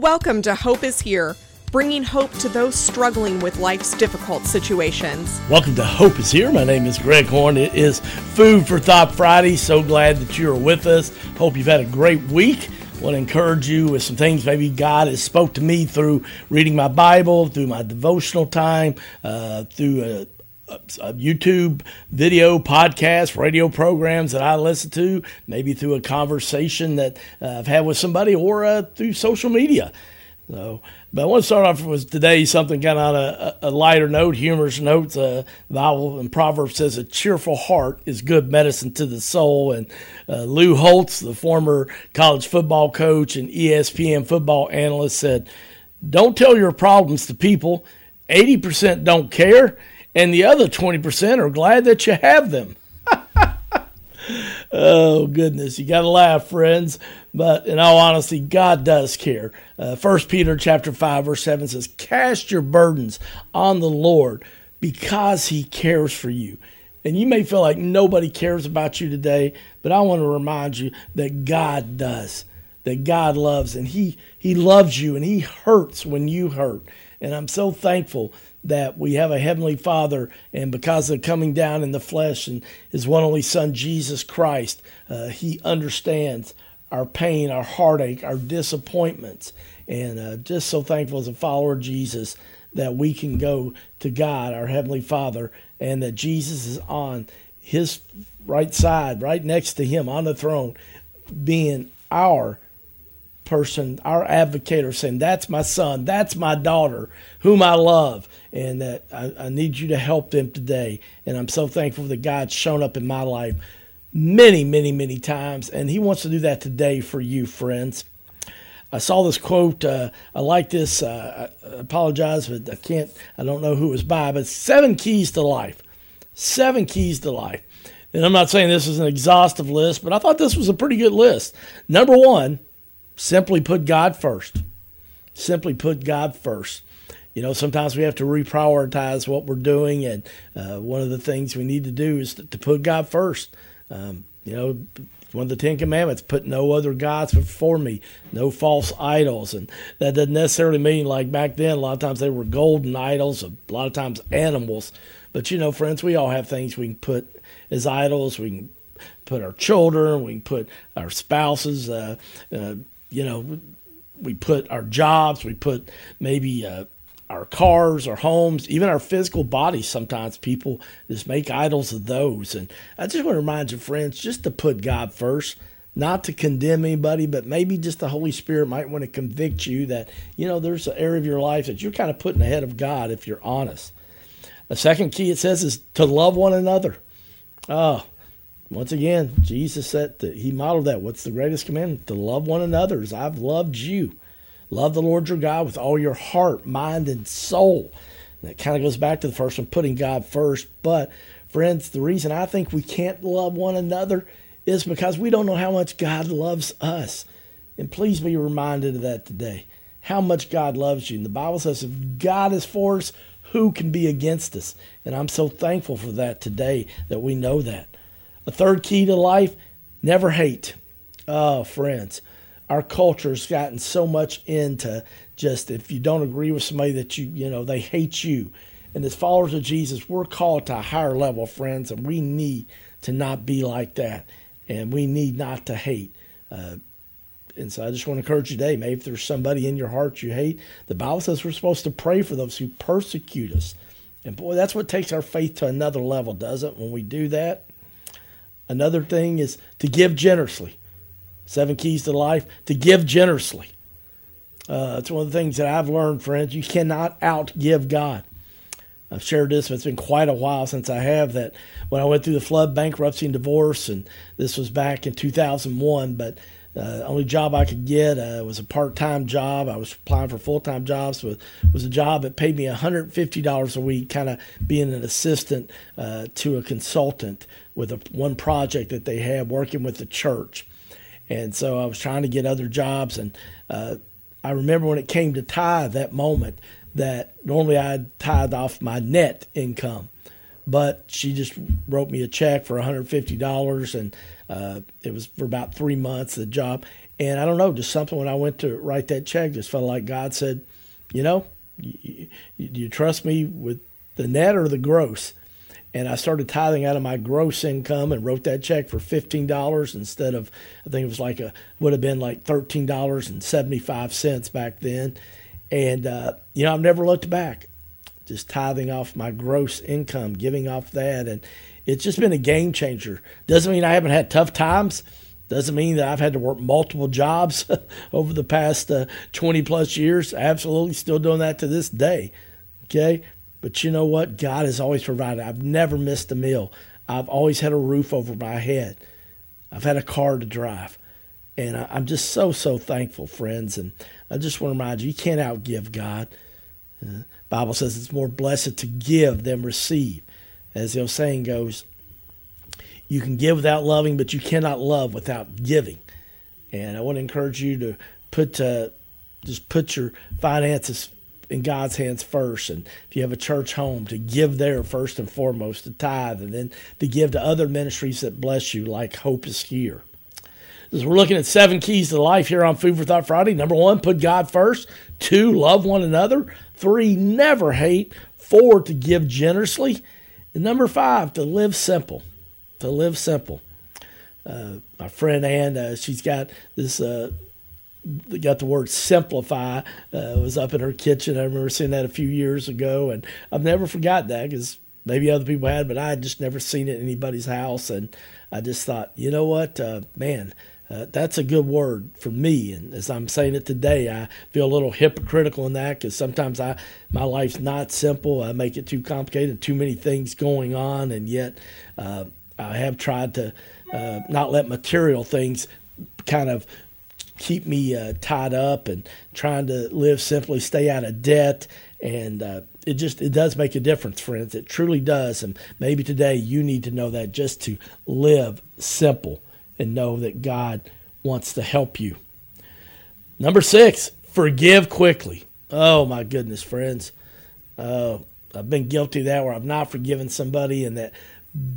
Welcome to Hope is Here, bringing hope to those struggling with life's difficult situations. Welcome to Hope is Here. My name is Greg Horn. It is Food for Thought Friday. So glad that you are with us. Hope you've had a great week. Want to encourage you with some things maybe God has spoke to me through reading my Bible, through my devotional time, uh, through a, a YouTube video, podcast, radio programs that I listen to, maybe through a conversation that uh, I've had with somebody or uh, through social media. So, but I want to start off with today something kind of on a, a lighter note, humorous note. Uh, the Bible and Proverbs says a cheerful heart is good medicine to the soul. And uh, Lou Holtz, the former college football coach and ESPN football analyst, said, "Don't tell your problems to people. Eighty percent don't care." And the other 20% are glad that you have them. oh, goodness. You got to laugh, friends. But in all honesty, God does care. Uh, 1 Peter chapter 5, verse 7 says, Cast your burdens on the Lord because he cares for you. And you may feel like nobody cares about you today, but I want to remind you that God does. That God loves and he he loves you and he hurts when you hurt. And I'm so thankful that we have a heavenly Father, and because of coming down in the flesh and His one only Son, Jesus Christ, uh, He understands our pain, our heartache, our disappointments. And uh, just so thankful as a follower of Jesus that we can go to God, our Heavenly Father, and that Jesus is on His right side, right next to Him on the throne, being our person, our advocate, are saying, That's my son, that's my daughter, whom I love, and that I, I, need you to help them today. And I'm so thankful that God's shown up in my life many, many, many times, and He wants to do that today for you, friends. I saw this quote. Uh, I like this. Uh, I apologize, but I can't. I don't know who was by, but seven keys to life. Seven keys to life. And I'm not saying this is an exhaustive list, but I thought this was a pretty good list. Number one, Simply put God first. Simply put God first. You know, sometimes we have to reprioritize what we're doing, and uh, one of the things we need to do is to, to put God first. Um, you know, one of the Ten Commandments: put no other gods before me, no false idols, and that doesn't necessarily mean like back then. A lot of times they were golden idols, a lot of times animals. But you know, friends, we all have things we can put as idols. We can put our children, we can put our spouses. Uh, uh, you know, we put our jobs, we put maybe uh, our cars, our homes, even our physical bodies. Sometimes people just make idols of those. And I just want to remind you, friends, just to put God first, not to condemn anybody, but maybe just the Holy Spirit might want to convict you that, you know, there's an area of your life that you're kind of putting ahead of God if you're honest. The second key it says is to love one another. Oh, once again, Jesus said that he modeled that. What's the greatest commandment? To love one another as I've loved you. Love the Lord your God with all your heart, mind, and soul. And that kind of goes back to the first one, putting God first. But, friends, the reason I think we can't love one another is because we don't know how much God loves us. And please be reminded of that today. How much God loves you. And the Bible says, if God is for us, who can be against us? And I'm so thankful for that today that we know that. A third key to life never hate. Oh, friends, our culture has gotten so much into just if you don't agree with somebody that you, you know, they hate you. And as followers of Jesus, we're called to a higher level, friends, and we need to not be like that. And we need not to hate. Uh, and so I just want to encourage you today, maybe if there's somebody in your heart you hate, the Bible says we're supposed to pray for those who persecute us. And boy, that's what takes our faith to another level, doesn't it? When we do that, Another thing is to give generously. Seven keys to life to give generously. Uh, it's one of the things that I've learned, friends. You cannot outgive God. I've shared this, but it's been quite a while since I have that. When I went through the flood, bankruptcy, and divorce, and this was back in 2001, but uh, the only job I could get uh, was a part-time job. I was applying for full-time jobs. Was was a job that paid me $150 a week, kind of being an assistant uh, to a consultant with a, one project that they had working with the church. And so I was trying to get other jobs, and uh, I remember when it came to tithe that moment that normally I'd tithe off my net income, but she just wrote me a check for $150 and uh, it was for about three months the job. And I don't know, just something when I went to write that check, just felt like God said, you know, you, you, you trust me with the net or the gross? and I started tithing out of my gross income and wrote that check for fifteen dollars instead of I think it was like a would have been like thirteen dollars and seventy five cents back then, and uh, you know I've never looked back, just tithing off my gross income, giving off that, and it's just been a game changer. Doesn't mean I haven't had tough times. Doesn't mean that I've had to work multiple jobs over the past uh, 20 plus years. Absolutely still doing that to this day. Okay. But you know what? God has always provided. I've never missed a meal. I've always had a roof over my head. I've had a car to drive. And I, am just so, so thankful, friends. And I just want to remind you, you can't outgive God. Uh, Bible says it's more blessed to give than receive. As the old saying goes, you can give without loving, but you cannot love without giving. And I want to encourage you to put uh, just put your finances in God's hands first. And if you have a church home, to give there first and foremost, to tithe, and then to give to other ministries that bless you, like Hope is Here. As we're looking at seven keys to life here on Food for Thought Friday. Number one, put God first. Two, love one another. Three, never hate. Four, to give generously. And number five, to live simple. To live simple. Uh, my friend Ann, uh, she's got this uh, got the word simplify uh, was up in her kitchen. I remember seeing that a few years ago, and I've never forgot that because maybe other people had, but I had just never seen it in anybody's house. And I just thought, you know what, uh, man, uh, that's a good word for me. And as I'm saying it today, I feel a little hypocritical in that because sometimes I my life's not simple. I make it too complicated, too many things going on, and yet uh, I have tried to uh, not let material things kind of keep me uh, tied up and trying to live simply, stay out of debt, and uh, it just it does make a difference, friends. It truly does, and maybe today you need to know that just to live simple and know that God wants to help you. Number six, forgive quickly. Oh my goodness, friends. Uh, I've been guilty of that where I've not forgiven somebody and that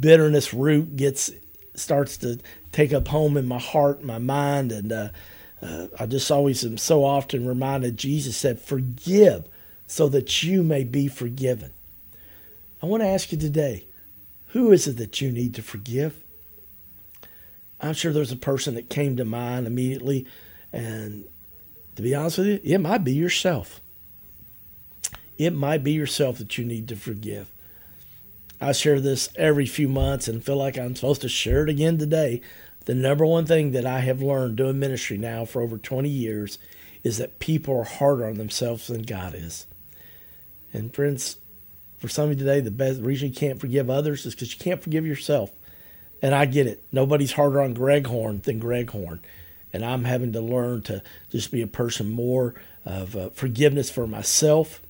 bitterness root gets starts to take up home in my heart, my mind, and uh, uh, I just always am so often reminded Jesus said, Forgive so that you may be forgiven. I want to ask you today who is it that you need to forgive? I'm sure there's a person that came to mind immediately, and to be honest with you, it might be yourself. It might be yourself that you need to forgive. I share this every few months and feel like I'm supposed to share it again today the number one thing that I have learned doing ministry now for over 20 years is that people are harder on themselves than God is. And friends, for some of you today, the best reason you can't forgive others is because you can't forgive yourself. And I get it. Nobody's harder on Greg Horn than Greg Horn. And I'm having to learn to just be a person more of uh, forgiveness for myself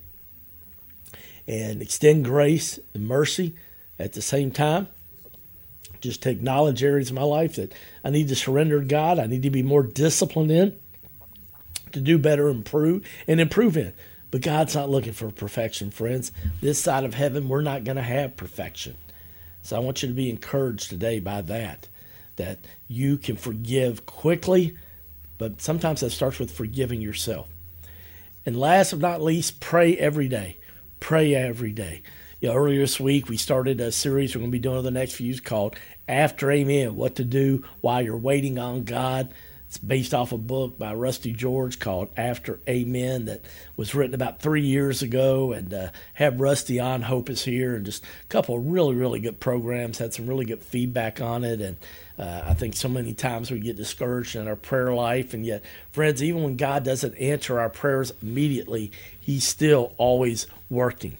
and extend grace and mercy at the same time just to acknowledge areas of my life that I need to surrender to God. I need to be more disciplined in, to do better, improve, and improve in. But God's not looking for perfection, friends. This side of heaven, we're not going to have perfection. So I want you to be encouraged today by that, that you can forgive quickly, but sometimes that starts with forgiving yourself. And last but not least, pray every day. Pray every day you know, earlier this week we started a series we're going to be doing over the next few years called After Amen What to Do While You're Waiting on God. It's based off a book by Rusty George called After Amen that was written about three years ago and uh, have Rusty on. Hope is here and just a couple really, really good programs. Had some really good feedback on it. And uh, I think so many times we get discouraged in our prayer life. And yet, friends, even when God doesn't answer our prayers immediately, He's still always working.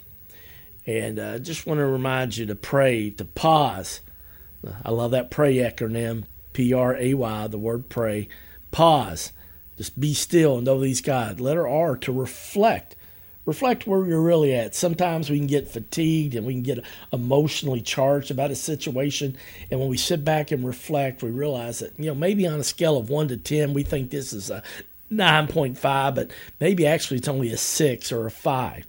And I uh, just want to remind you to pray, to pause. I love that pray acronym, P R A Y, the word pray. Pause. Just be still and know these God. Letter R, to reflect. Reflect where you're really at. Sometimes we can get fatigued and we can get emotionally charged about a situation. And when we sit back and reflect, we realize that, you know, maybe on a scale of 1 to 10, we think this is a 9.5, but maybe actually it's only a 6 or a 5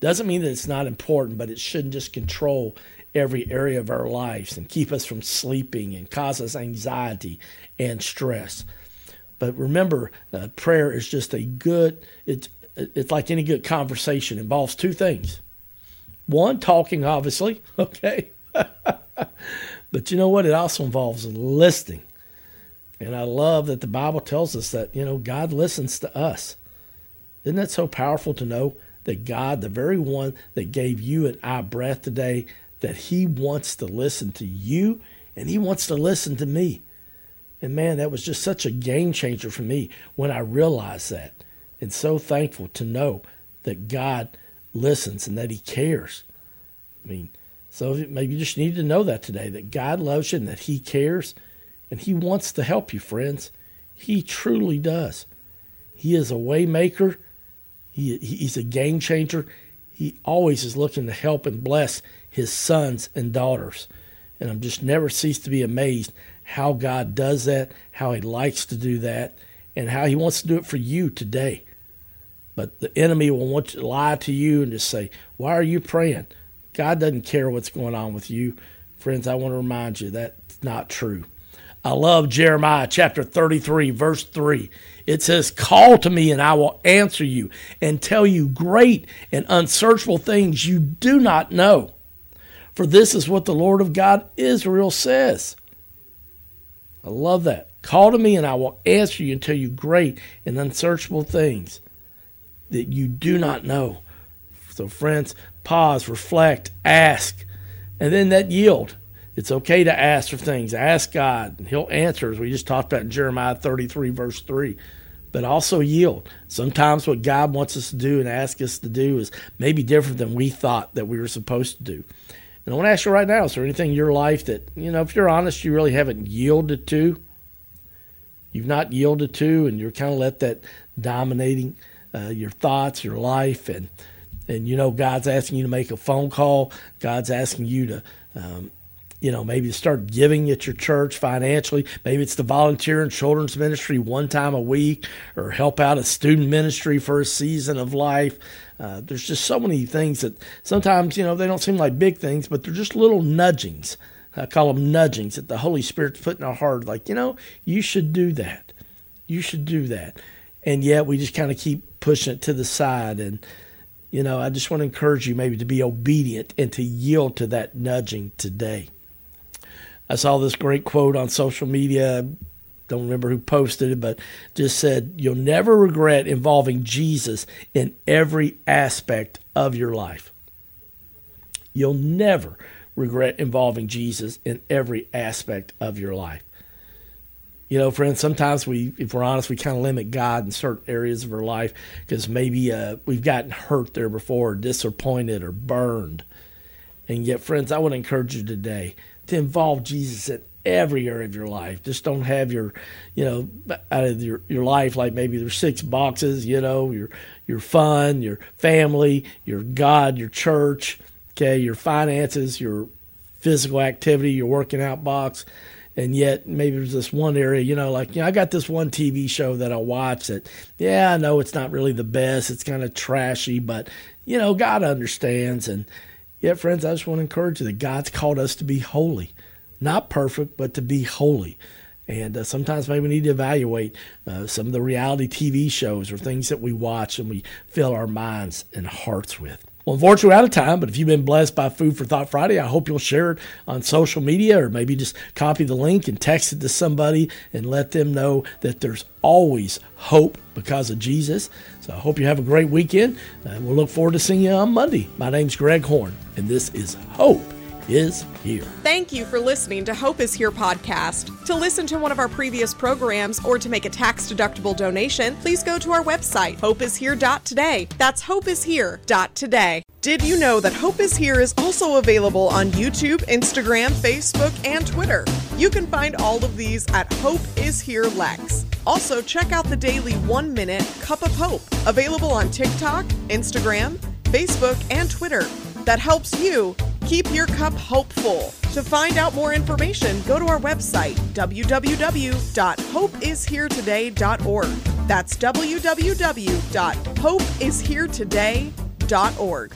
doesn't mean that it's not important, but it shouldn't just control every area of our lives and keep us from sleeping and cause us anxiety and stress. But remember, uh, prayer is just a good. It's it's like any good conversation. It involves two things. One, talking, obviously. Okay. but you know what? It also involves listening. And I love that the Bible tells us that, you know, God listens to us. Isn't that so powerful to know that God, the very one that gave you and I breath today, that He wants to listen to you and He wants to listen to me? And man, that was just such a game changer for me when I realized that. And so thankful to know that God listens and that He cares. I mean, so maybe you just need to know that today that God loves you and that He cares and He wants to help you, friends. He truly does. He is a waymaker. He, he's a game changer. He always is looking to help and bless his sons and daughters. And I'm just never cease to be amazed how God does that, how he likes to do that, and how he wants to do it for you today. But the enemy will want to lie to you and just say, Why are you praying? God doesn't care what's going on with you. Friends, I want to remind you that's not true. I love Jeremiah chapter 33, verse 3. It says, Call to me, and I will answer you and tell you great and unsearchable things you do not know. For this is what the Lord of God Israel says. I love that. Call to me, and I will answer you and tell you great and unsearchable things that you do not know. So, friends, pause, reflect, ask, and then that yield. It's okay to ask for things. Ask God, and He'll answer, as we just talked about in Jeremiah 33, verse 3. But also yield. Sometimes what God wants us to do and ask us to do is maybe different than we thought that we were supposed to do. And I want to ask you right now is there anything in your life that, you know, if you're honest, you really haven't yielded to? You've not yielded to, and you're kind of let that dominating uh, your thoughts, your life, and and you know God's asking you to make a phone call. God's asking you to um, you know, maybe start giving at your church financially. Maybe it's to volunteer in children's ministry one time a week or help out a student ministry for a season of life. Uh, there's just so many things that sometimes, you know, they don't seem like big things, but they're just little nudgings. I call them nudgings that the Holy Spirit's put in our heart. Like, you know, you should do that. You should do that. And yet we just kind of keep pushing it to the side. And, you know, I just want to encourage you maybe to be obedient and to yield to that nudging today. I saw this great quote on social media. Don't remember who posted it, but just said, You'll never regret involving Jesus in every aspect of your life. You'll never regret involving Jesus in every aspect of your life. You know, friends, sometimes we, if we're honest, we kind of limit God in certain areas of our life because maybe uh, we've gotten hurt there before, or disappointed, or burned. And yet, friends, I want to encourage you today to involve Jesus in every area of your life. Just don't have your, you know, out of your, your life like maybe there's six boxes, you know, your your fun, your family, your God, your church, okay, your finances, your physical activity, your working out box. And yet maybe there's this one area, you know, like, you know, I got this one TV show that I watch that, yeah, I know it's not really the best. It's kind of trashy, but, you know, God understands. And, Yet, friends, I just want to encourage you that God's called us to be holy. Not perfect, but to be holy. And uh, sometimes maybe we need to evaluate uh, some of the reality TV shows or things that we watch and we fill our minds and hearts with. Well, unfortunately, we're out of time, but if you've been blessed by Food for Thought Friday, I hope you'll share it on social media or maybe just copy the link and text it to somebody and let them know that there's always hope because of Jesus. So I hope you have a great weekend. And we'll look forward to seeing you on Monday. My name's Greg Horn, and this is Hope is here. Thank you for listening to Hope is Here podcast. To listen to one of our previous programs or to make a tax-deductible donation, please go to our website, hopeishere.today. That's hopeishere.today. Did you know that Hope is Here is also available on YouTube, Instagram, Facebook, and Twitter? You can find all of these at Hope is Here Lex. Also, check out the daily one minute Cup of Hope, available on TikTok, Instagram, Facebook, and Twitter. That helps you keep your cup hopeful. To find out more information, go to our website, www.hopeisheretoday.org. That's www.hopeisheretoday.org.